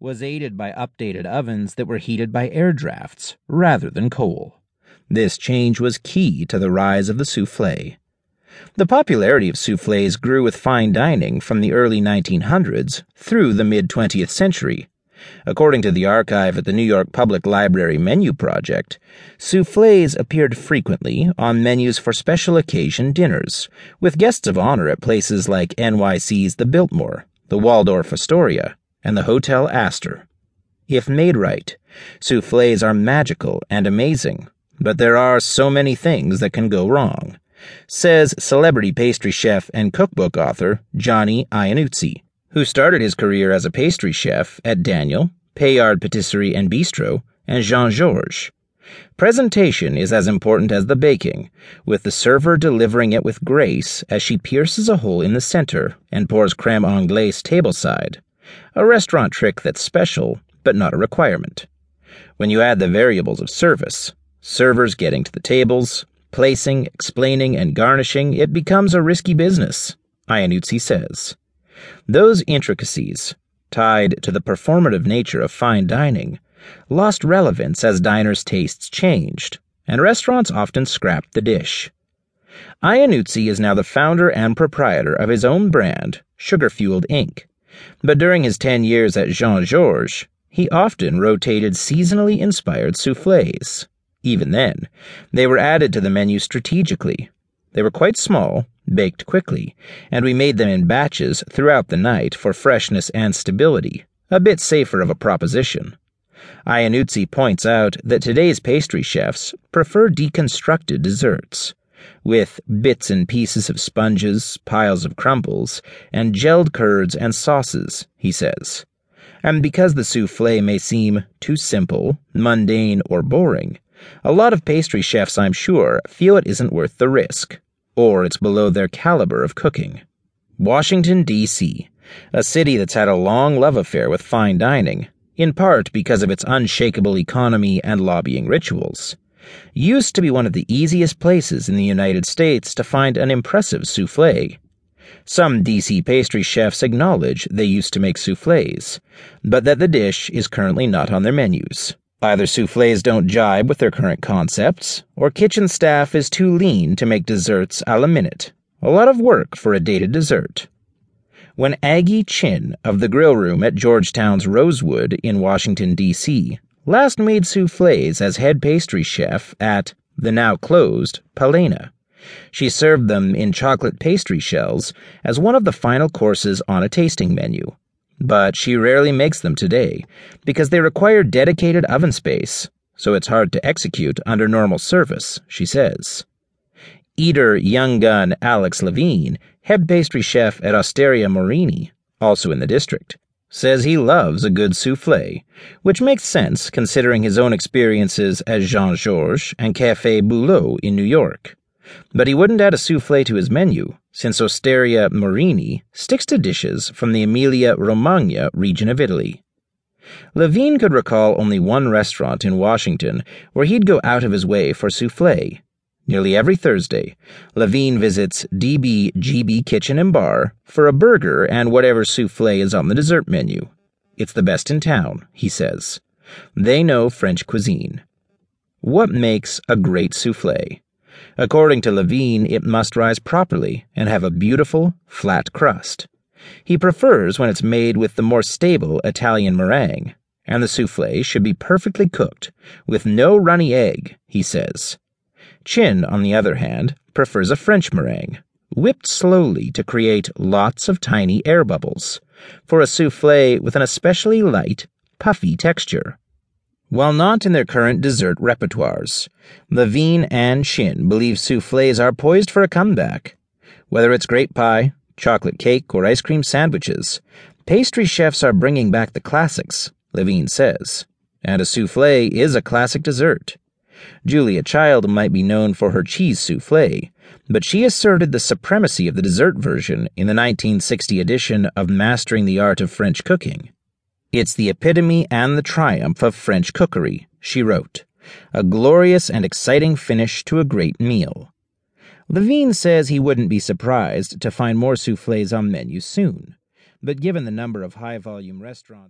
was aided by updated ovens that were heated by air drafts rather than coal. This change was key to the rise of the souffle. The popularity of souffles grew with fine dining from the early 1900s through the mid 20th century. According to the archive at the New York Public Library Menu Project, souffles appeared frequently on menus for special occasion dinners, with guests of honor at places like NYC's The Biltmore, the Waldorf Astoria, and the Hotel Astor. If made right, souffles are magical and amazing, but there are so many things that can go wrong, says celebrity pastry chef and cookbook author Johnny Iuzzini, who started his career as a pastry chef at Daniel, Payard Patisserie and Bistro, and Jean Georges. Presentation is as important as the baking, with the server delivering it with grace as she pierces a hole in the center and pours creme anglaise tableside, a restaurant trick that's special, but not a requirement. When you add the variables of service, servers getting to the tables, placing, explaining, and garnishing, it becomes a risky business, Iuzzini says. Those intricacies, tied to the performative nature of fine dining, lost relevance as diners' tastes changed, and restaurants often scrapped the dish. Iuzzini is now the founder and proprietor of his own brand, Sugar Fueled Inc., but during his 10 years at Jean Georges, he often rotated seasonally inspired souffles. Even then, they were added to the menu strategically. They were quite small, baked quickly, and we made them in batches throughout the night for freshness and stability, a bit safer of a proposition. Iuzzini points out that today's pastry chefs prefer deconstructed desserts, with bits and pieces of sponges, piles of crumbles, and gelled curds and sauces, he says. And because the souffle may seem too simple, mundane, or boring, a lot of pastry chefs, I'm sure, feel it isn't worth the risk, or it's below their caliber of cooking. Washington, D.C., a city that's had a long love affair with fine dining, in part because of its unshakable economy and lobbying rituals, used to be one of the easiest places in the United States to find an impressive souffle. Some DC pastry chefs acknowledge they used to make souffles, but that the dish is currently not on their menus. Either souffles don't jibe with their current concepts, or kitchen staff is too lean to make desserts a la minute. A lot of work for a dated dessert. When Aggie Chin of the Grill Room at Georgetown's Rosewood in Washington, D.C., last made souffles as head pastry chef at the now closed Palena, she served them in chocolate pastry shells as one of the final courses on a tasting menu but she rarely makes them today because they require dedicated oven space, so it's hard to execute under normal service, she says. Eater young gun Alex Levine, head pastry chef at Osteria Morini, also in the district, says he loves a good souffle, which makes sense considering his own experiences at Jean Georges and Café Boulud in New York. But he wouldn't add a souffle to his menu, since Osteria Morini sticks to dishes from the Emilia Romagna region of Italy. Levine could recall only one restaurant in Washington where he'd go out of his way for souffle. Nearly every Thursday, Levine visits DBGB Kitchen and Bar for a burger and whatever souffle is on the dessert menu. It's the best in town, he says. They know French cuisine. What makes a great souffle? According to Levine, it must rise properly and have a beautiful, flat crust. He prefers when it's made with the more stable Italian meringue, and the souffle should be perfectly cooked, with no runny egg, he says. Chin, on the other hand, prefers a French meringue, whipped slowly to create lots of tiny air bubbles, for a souffle with an especially light, puffy texture. While not in their current dessert repertoires, Levine and Chin believe souffles are poised for a comeback. Whether it's grape pie, chocolate cake, or ice cream sandwiches, pastry chefs are bringing back the classics, Levine says. And a souffle is a classic dessert. Julia Child might be known for her cheese souffle, but she asserted the supremacy of the dessert version in the 1960 edition of Mastering the Art of French Cooking. It's the epitome and the triumph of French cookery, she wrote. A glorious and exciting finish to a great meal. Levine says he wouldn't be surprised to find more souffles on menus soon, but given the number of high volume restaurants,